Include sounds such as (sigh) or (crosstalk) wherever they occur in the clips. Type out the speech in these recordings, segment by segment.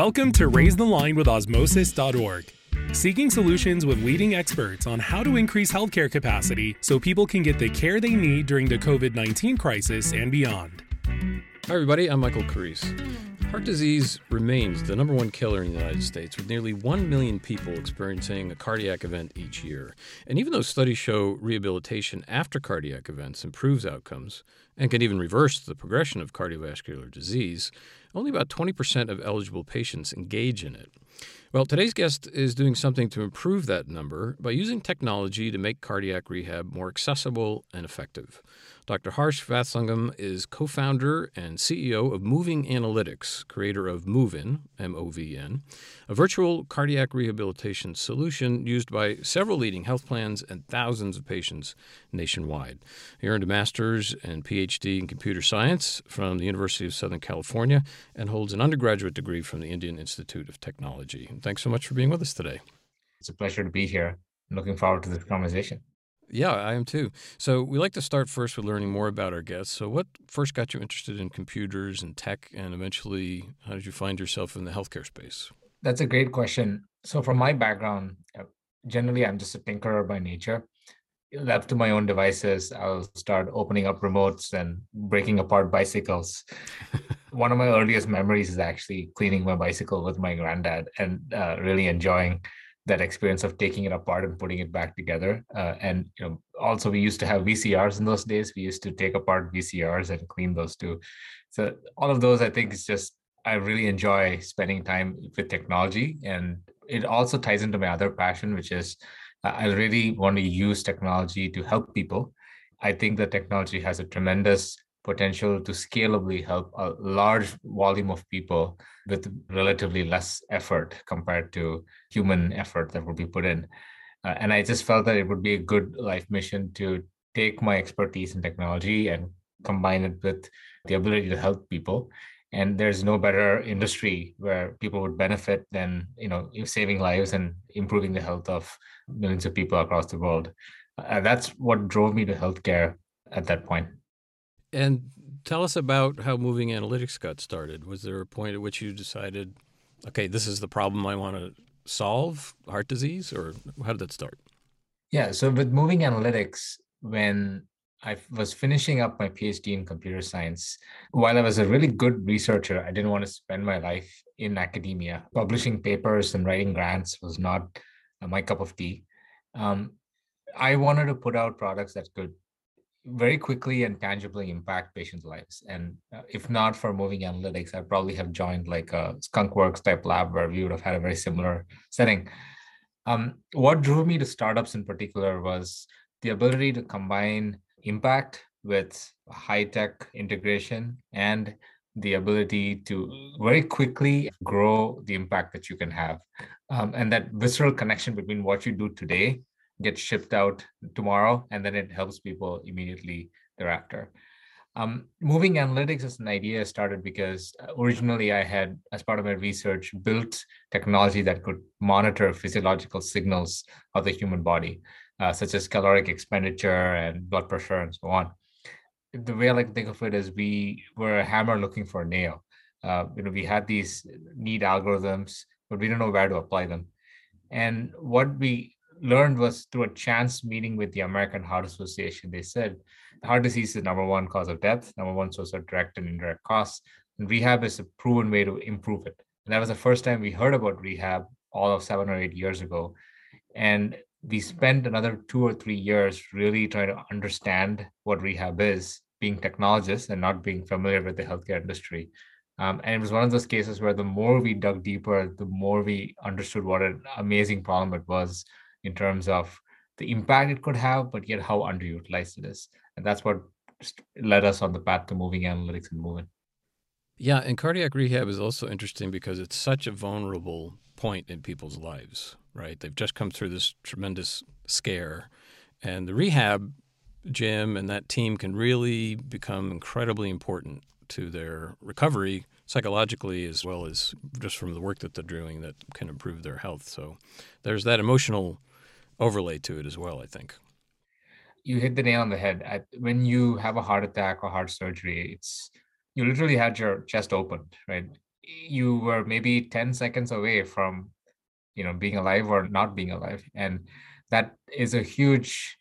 Welcome to Raise the Line with Osmosis.org, seeking solutions with leading experts on how to increase healthcare capacity so people can get the care they need during the COVID 19 crisis and beyond. Hi, everybody. I'm Michael Carrese. Heart disease remains the number one killer in the United States, with nearly 1 million people experiencing a cardiac event each year. And even though studies show rehabilitation after cardiac events improves outcomes and can even reverse the progression of cardiovascular disease, only about 20% of eligible patients engage in it. Well, today's guest is doing something to improve that number by using technology to make cardiac rehab more accessible and effective. Dr. Harsh Vathsangam is co founder and CEO of Moving Analytics, creator of MOVN, M O V N, a virtual cardiac rehabilitation solution used by several leading health plans and thousands of patients nationwide. He earned a master's and PhD in computer science from the University of Southern California and holds an undergraduate degree from the Indian Institute of Technology. Thanks so much for being with us today. It's a pleasure to be here. looking forward to this conversation. Yeah, I am too. So we like to start first with learning more about our guests. So what first got you interested in computers and tech and eventually how did you find yourself in the healthcare space? That's a great question. So from my background, uh, generally I'm just a tinkerer by nature. Left to my own devices, I'll start opening up remotes and breaking apart bicycles. (laughs) One of my earliest memories is actually cleaning my bicycle with my granddad and uh, really enjoying that experience of taking it apart and putting it back together. Uh, and you know, also we used to have VCRs in those days. We used to take apart VCRs and clean those too. So all of those, I think, is just I really enjoy spending time with technology, and it also ties into my other passion, which is I really want to use technology to help people. I think that technology has a tremendous potential to scalably help a large volume of people with relatively less effort compared to human effort that would be put in. Uh, and I just felt that it would be a good life mission to take my expertise in technology and combine it with the ability to help people. And there's no better industry where people would benefit than you know saving lives and improving the health of millions of people across the world. Uh, that's what drove me to healthcare at that point. And tell us about how moving analytics got started. Was there a point at which you decided, okay, this is the problem I want to solve, heart disease, or how did that start? Yeah, so with moving analytics, when I was finishing up my PhD in computer science, while I was a really good researcher, I didn't want to spend my life in academia. Publishing papers and writing grants was not my cup of tea. Um, I wanted to put out products that could very quickly and tangibly impact patients' lives. And uh, if not for moving analytics, I'd probably have joined like a skunkworks type lab where we would have had a very similar setting. Um, what drove me to startups in particular was the ability to combine impact with high tech integration and the ability to very quickly grow the impact that you can have. Um, and that visceral connection between what you do today gets shipped out tomorrow, and then it helps people immediately thereafter. Um, moving analytics as an idea started because uh, originally I had, as part of my research, built technology that could monitor physiological signals of the human body, uh, such as caloric expenditure and blood pressure and so on. The way I like to think of it is we were a hammer looking for a nail. Uh, you know, we had these neat algorithms, but we don't know where to apply them. And what we learned was through a chance meeting with the American Heart Association. They said heart disease is number one cause of death, number one source of direct and indirect costs, and rehab is a proven way to improve it. And that was the first time we heard about rehab all of seven or eight years ago. And we spent another two or three years really trying to understand what rehab is, being technologists and not being familiar with the healthcare industry. Um, and it was one of those cases where the more we dug deeper, the more we understood what an amazing problem it was in terms of the impact it could have, but yet how underutilized it is. And that's what led us on the path to moving analytics and moving. Yeah, and cardiac rehab is also interesting because it's such a vulnerable point in people's lives, right? They've just come through this tremendous scare. And the rehab gym and that team can really become incredibly important to their recovery psychologically as well as just from the work that they're doing that can improve their health. So there's that emotional overlay to it as well, I think. You hit the nail on the head. When you have a heart attack or heart surgery, it's you literally had your chest opened, right? you were maybe 10 seconds away from you know being alive or not being alive. And that is a huge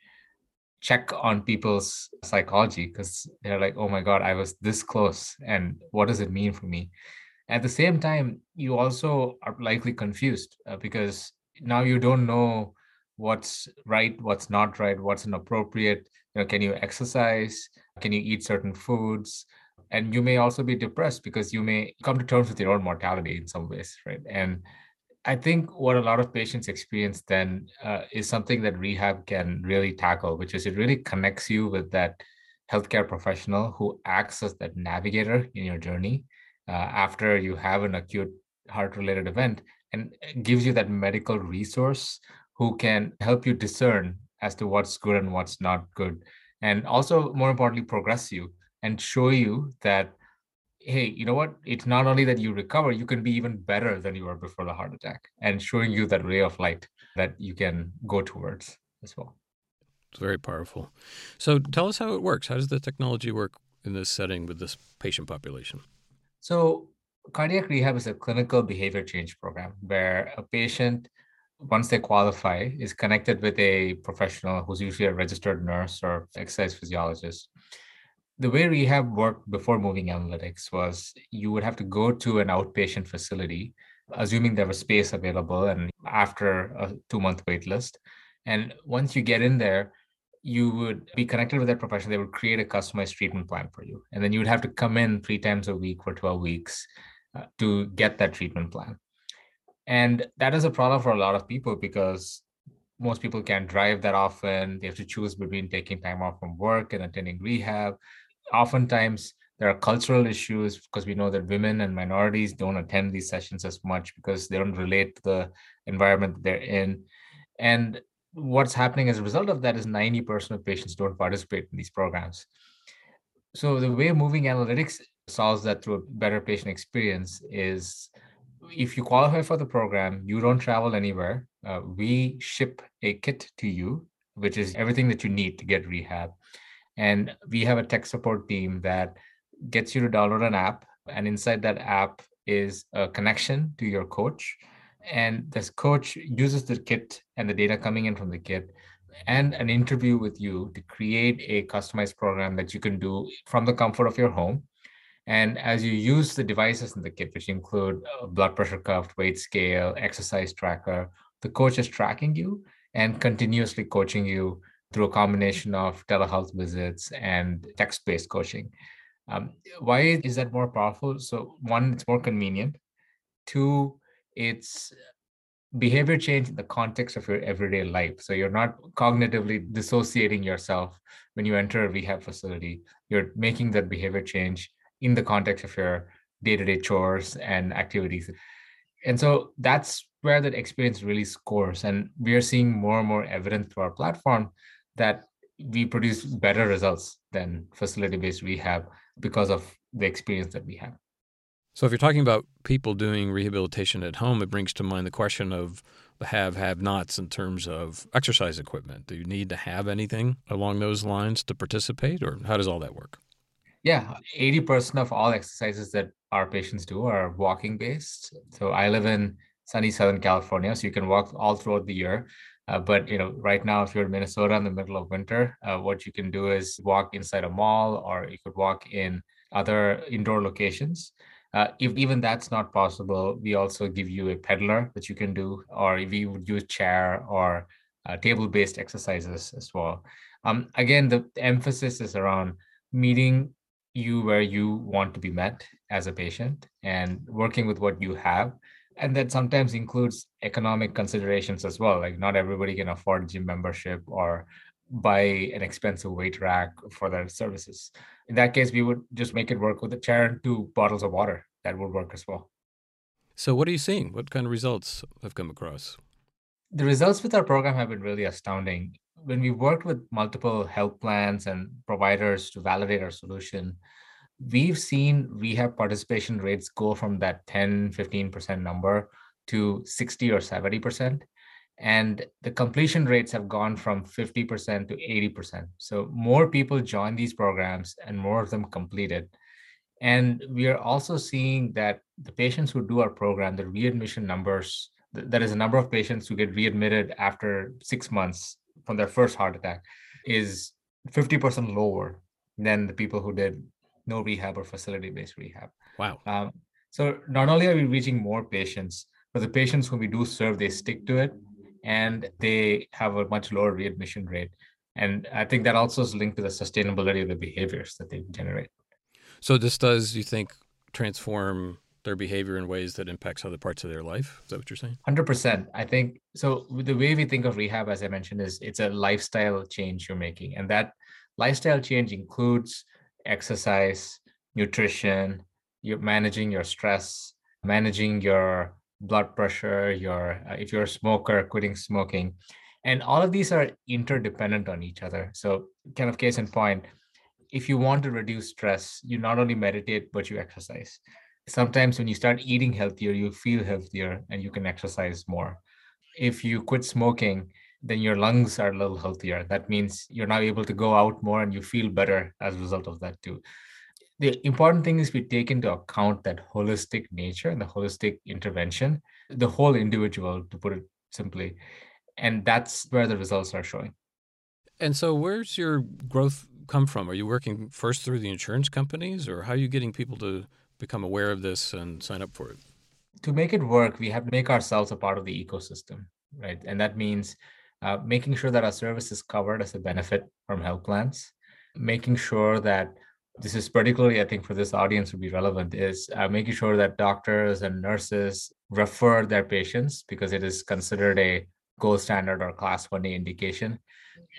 check on people's psychology because they're like oh my god i was this close and what does it mean for me? At the same time you also are likely confused uh, because now you don't know what's right what's not right what's inappropriate. You know can you exercise? Can you eat certain foods? And you may also be depressed because you may come to terms with your own mortality in some ways right? And i think what a lot of patients experience then uh, is something that rehab can really tackle which is it really connects you with that healthcare professional who acts as that navigator in your journey uh, after you have an acute heart related event and gives you that medical resource who can help you discern as to what's good and what's not good and also more importantly progress you and show you that hey you know what? It's not only that you recover you can be even better than you were before the heart attack and showing you that ray of light that you can go towards as well. It's very powerful. So tell us how it works. How does the technology work in this setting with this patient population? So cardiac rehab is a clinical behavior change program where a patient once they qualify is connected with a professional who's usually a registered nurse or exercise physiologist the way rehab worked before moving analytics was you would have to go to an outpatient facility, assuming there was space available, and after a two month wait list. And once you get in there, you would be connected with that professional. They would create a customized treatment plan for you. And then you would have to come in three times a week for 12 weeks uh, to get that treatment plan. And that is a problem for a lot of people because most people can't drive that often. They have to choose between taking time off from work and attending rehab oftentimes there are cultural issues because we know that women and minorities don't attend these sessions as much because they don't relate to the environment they're in. And what's happening as a result of that is 90% of patients don't participate in these programs. So the way moving analytics solves that through a better patient experience is if you qualify for the program you don't travel anywhere. Uh, we ship a kit to you which is everything that you need to get rehab and we have a tech support team that gets you to download an app. And inside that app is a connection to your coach. And this coach uses the kit and the data coming in from the kit and an interview with you to create a customized program that you can do from the comfort of your home. And as you use the devices in the kit, which include blood pressure cuff, weight scale, exercise tracker, the coach is tracking you and continuously coaching you through a combination of telehealth visits and text based coaching. Um, why is that more powerful? So, one, it's more convenient. Two, it's behavior change in the context of your everyday life. So, you're not cognitively dissociating yourself when you enter a rehab facility. You're making that behavior change in the context of your day to day chores and activities. And so, that's where that experience really scores. And we are seeing more and more evidence through our platform that we produce better results than facility based rehab because of the experience that we have. So, if you're talking about people doing rehabilitation at home, it brings to mind the question of the have have nots in terms of exercise equipment. Do you need to have anything along those lines to participate, or how does all that work? Yeah, 80% of all exercises that our patients do are walking based. So, I live in sunny Southern California, so you can walk all throughout the year. Uh, but you know, right now, if you're in Minnesota in the middle of winter, uh, what you can do is walk inside a mall, or you could walk in other indoor locations. Uh, if even that's not possible, we also give you a peddler that you can do, or you would use chair or uh, table-based exercises as well. Um, again, the emphasis is around meeting you where you want to be met as a patient and working with what you have and that sometimes includes economic considerations as well like not everybody can afford gym membership or buy an expensive weight rack for their services. In that case we would just make it work with a chair and two bottles of water. That would work as well. So what are you seeing? What kind of results have come across? The results with our program have been really astounding. When we worked with multiple health plans and providers to validate our solution we've seen rehab participation rates go from that 10 15% number to 60 or 70% and the completion rates have gone from 50% to 80% so more people join these programs and more of them completed And we are also seeing that the patients who do our program, the readmission numbers, that is a number of patients who get readmitted after six months from their first heart attack, is 50% lower than the people who did no rehab or facility based rehab. Wow. Um, so not only are we reaching more patients, but the patients who we do serve, they stick to it and they have a much lower readmission rate. And I think that also is linked to the sustainability of the behaviors that they generate. So this does, you think, transform their behavior in ways that impacts other parts of their life? Is that what you're saying? 100%. I think so. The way we think of rehab, as I mentioned, is it's a lifestyle change you're making. And that lifestyle change includes exercise, nutrition, you're managing your stress, managing your blood pressure, your uh, if you're a smoker, quitting smoking. And all of these are interdependent on each other. So, kind of case in point, if you want to reduce stress, you not only meditate, but you exercise. Sometimes when you start eating healthier, you feel healthier and you can exercise more. If you quit smoking, then your lungs are a little healthier. That means you're now able to go out more and you feel better as a result of that too. The important thing is we take into account that holistic nature and the holistic intervention, the whole individual, to put it simply. And that's where the results are showing. And so, where's your growth come from? Are you working first through the insurance companies, or how are you getting people to become aware of this and sign up for it? To make it work, we have to make ourselves a part of the ecosystem, right? And that means uh, making sure that our service is covered as a benefit from health plans, making sure that this is particularly, I think, for this audience would be relevant is uh, making sure that doctors and nurses refer their patients because it is considered a gold standard or class 1A indication.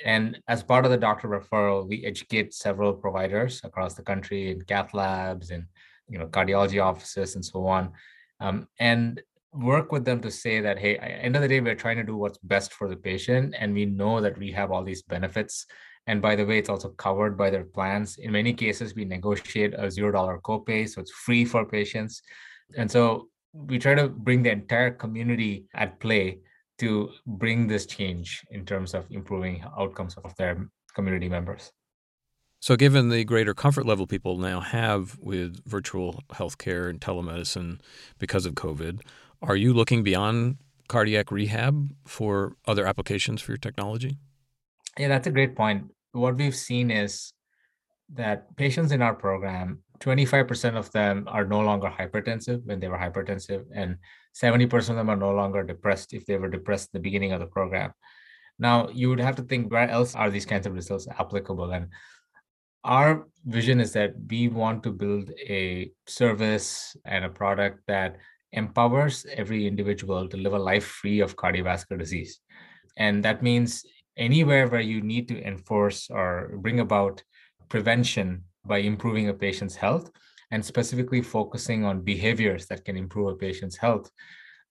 And as part of the doctor referral, we educate several providers across the country in cath labs and you know cardiology offices and so on, um, and work with them to say that hey, end of the day, we're trying to do what's best for the patient, and we know that we have all these benefits and by the way, it's also covered by their plans. In many cases, we negotiate a zero dollar copay, so it's free for patients. And so we try to bring the entire community at play to bring this change in terms of improving outcomes of their community members. So, given the greater comfort level people now have with virtual healthcare and telemedicine because of COVID, are you looking beyond cardiac rehab for other applications for your technology? Yeah, that's a great point. What we've seen is that patients in our program 25% of them are no longer hypertensive when they were hypertensive and 70% of them are no longer depressed if they were depressed at the beginning of the program. Now you would have to think where else are these kinds of results applicable? And our vision is that we want to build a service and a product that empowers every individual to live a life free of cardiovascular disease and that means anywhere where you need to enforce or bring about prevention by improving a patient's health and specifically focusing on behaviors that can improve a patient's health,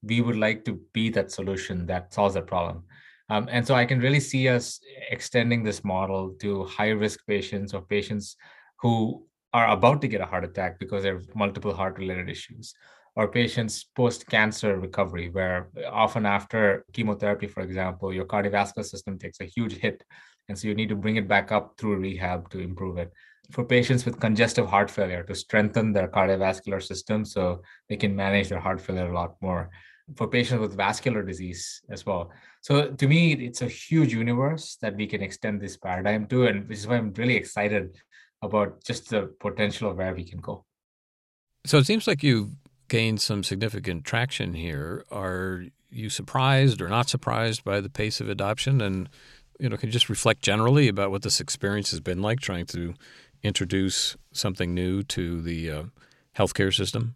we would like to be that solution that solves that problem. Um, and so I can really see us extending this model to high risk patients or patients who are about to get a heart attack because they have multiple heart related issues or patients post cancer recovery, where often after chemotherapy, for example, your cardiovascular system takes a huge hit. And so you need to bring it back up through rehab to improve it. For patients with congestive heart failure, to strengthen their cardiovascular system so they can manage their heart failure a lot more. For patients with vascular disease as well. So to me, it's a huge universe that we can extend this paradigm to, and which is why I'm really excited about just the potential of where we can go. So it seems like you've gained some significant traction here. Are you surprised or not surprised by the pace of adoption? And you know, can you just reflect generally about what this experience has been like trying to introduce something new to the uh, healthcare system?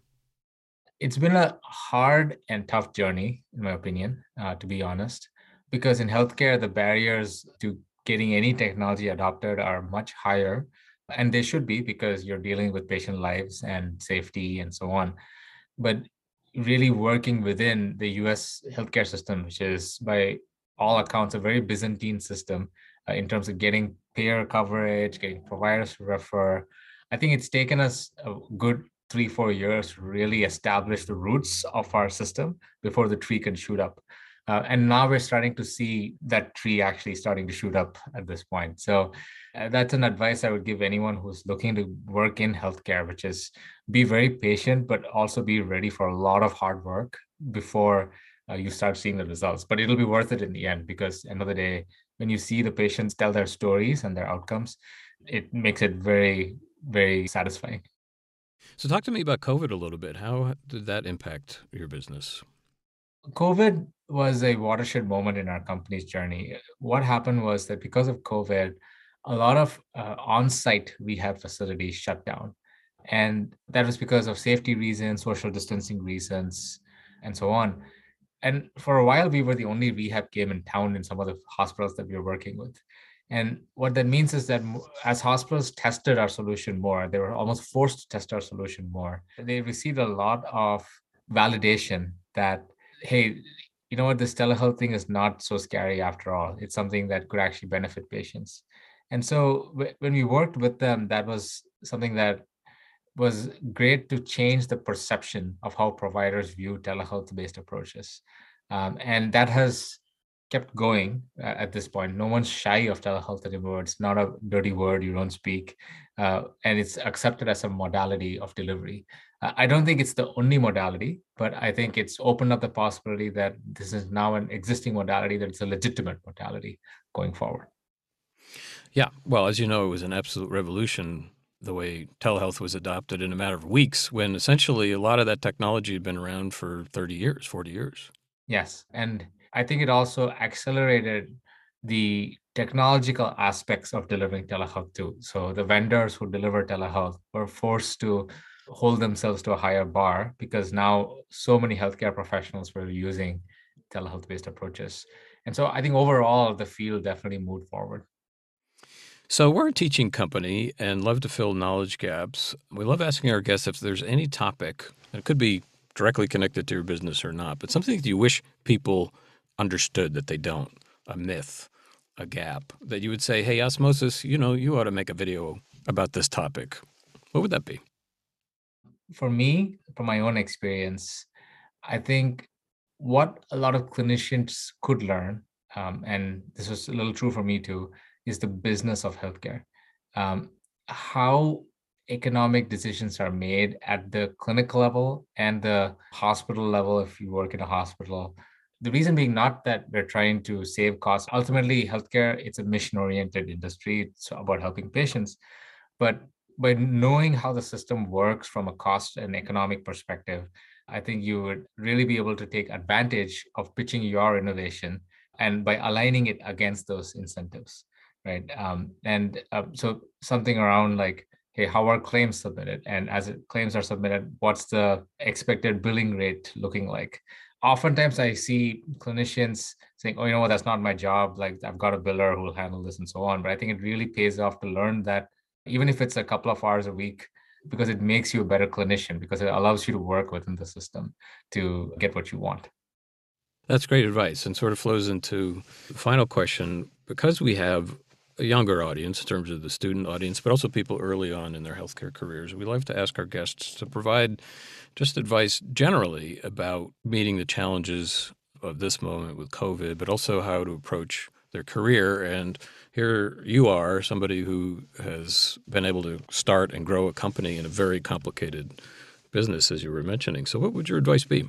It's been a hard and tough journey, in my opinion, uh, to be honest, because in healthcare, the barriers to getting any technology adopted are much higher. And they should be because you're dealing with patient lives and safety and so on but really working within the US healthcare system, which is by all accounts a very Byzantine system uh, in terms of getting payer coverage, getting providers to refer. I think it's taken us a good three, four years to really establish the roots of our system before the tree can shoot up. Uh, and now we're starting to see that tree actually starting to shoot up at this point. So uh, that's an advice I would give anyone who's looking to work in healthcare, which is be very patient, but also be ready for a lot of hard work before uh, you start seeing the results. But it'll be worth it in the end because another day, when you see the patients tell their stories and their outcomes, it makes it very, very satisfying. So, talk to me about COVID a little bit. How did that impact your business? COVID was a watershed moment in our company's journey. What happened was that because of COVID, a lot of uh, on site rehab facilities shut down. And that was because of safety reasons, social distancing reasons, and so on. And for a while, we were the only rehab game in town in some of the hospitals that we were working with. And what that means is that as hospitals tested our solution more, they were almost forced to test our solution more. They received a lot of validation that, hey, you know what, this telehealth thing is not so scary after all. It's something that could actually benefit patients. And so when we worked with them, that was something that was great to change the perception of how providers view telehealth based approaches. Um, and that has kept going uh, at this point. No one's shy of telehealth anymore. It's not a dirty word you don't speak, uh, and it's accepted as a modality of delivery. Uh, I don't think it's the only modality, but I think it's opened up the possibility that this is now an existing modality that it's a legitimate modality going forward. Yeah, well, as you know, it was an absolute revolution the way telehealth was adopted in a matter of weeks when essentially a lot of that technology had been around for 30 years, 40 years. Yes. And I think it also accelerated the technological aspects of delivering telehealth too. So the vendors who deliver telehealth were forced to hold themselves to a higher bar because now so many healthcare professionals were using telehealth based approaches. And so I think overall the field definitely moved forward. So, we're a teaching company and love to fill knowledge gaps. We love asking our guests if there's any topic, and it could be directly connected to your business or not, but something that you wish people understood that they don't, a myth, a gap, that you would say, hey, Osmosis, you know, you ought to make a video about this topic. What would that be? For me, from my own experience, I think what a lot of clinicians could learn, um, and this was a little true for me too, is the business of healthcare. Um, how economic decisions are made at the clinic level and the hospital level if you work in a hospital the reason being not that we're trying to save costs ultimately healthcare it's a mission oriented industry it's about helping patients but by knowing how the system works from a cost and economic perspective i think you would really be able to take advantage of pitching your innovation and by aligning it against those incentives right? Um, and uh, so something around like, hey, how are claims submitted? And as claims are submitted, what's the expected billing rate looking like? Oftentimes, I see clinicians saying, "Oh, you know what? That's not my job. Like, I've got a biller who will handle this and so on." But I think it really pays off to learn that, even if it's a couple of hours a week, because it makes you a better clinician because it allows you to work within the system to get what you want. That's great advice and sort of flows into the final question. Because we have a younger audience in terms of the student audience, but also people early on in their healthcare careers. We like to ask our guests to provide just advice generally about meeting the challenges of this moment with COVID, but also how to approach their career. And here you are, somebody who has been able to start and grow a company in a very complicated business, as you were mentioning. So, what would your advice be?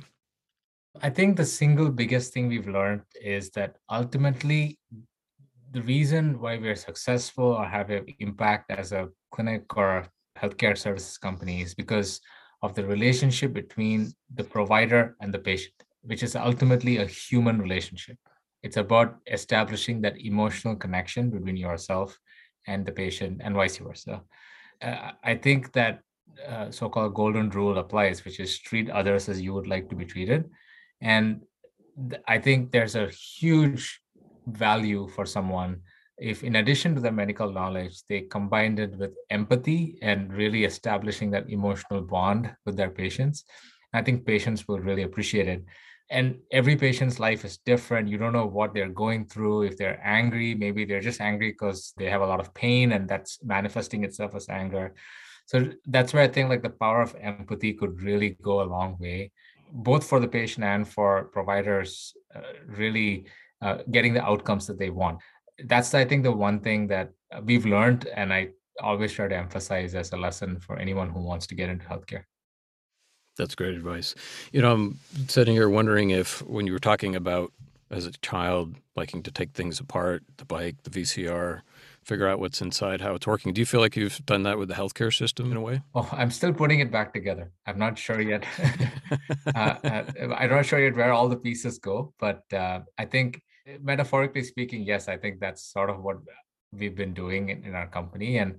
I think the single biggest thing we've learned is that ultimately the reason why we're successful or have an impact as a clinic or healthcare services company is because of the relationship between the provider and the patient, which is ultimately a human relationship. It's about establishing that emotional connection between yourself and the patient and vice versa. Uh, I think that uh, so-called golden rule applies, which is treat others as you would like to be treated. And th- I think there's a huge value for someone if in addition to the medical knowledge they combined it with empathy and really establishing that emotional bond with their patients i think patients will really appreciate it. And every patient's life is different. You don't know what they're going through. If they're angry maybe they're just angry because they have a lot of pain and that's manifesting itself as anger. So that's where i think like the power of empathy could really go a long way both for the patient and for providers, uh, really uh, getting the outcomes that they want. That's, I think, the one thing that we've learned, and I always try to emphasize as a lesson for anyone who wants to get into healthcare. That's great advice. You know, I'm sitting here wondering if when you were talking about as a child liking to take things apart, the bike, the VCR, figure out what's inside, how it's working. Do you feel like you've done that with the healthcare system in a way? Oh, I'm still putting it back together. I'm not sure yet. (laughs) (laughs) uh, I'm not sure yet where all the pieces go, but uh, I think, metaphorically speaking, yes, I think that's sort of what we've been doing in, in our company. And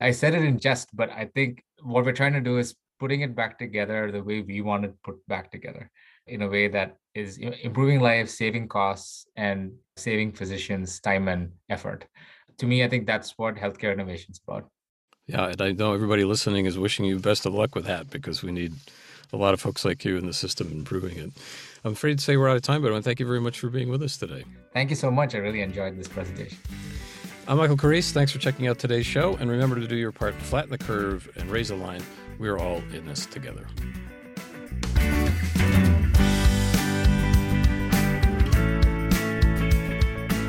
I said it in jest, but I think what we're trying to do is putting it back together the way we want it put back together in a way that is improving lives, saving costs, and saving physicians time and effort to me, I think that's what healthcare innovation is about. Yeah, and I know everybody listening is wishing you best of luck with that because we need a lot of folks like you in the system improving it. I'm afraid to say we're out of time, but I want to thank you very much for being with us today. Thank you so much. I really enjoyed this presentation. I'm Michael Carrese. Thanks for checking out today's show. And remember to do your part to flatten the curve and raise the line. We're all in this together.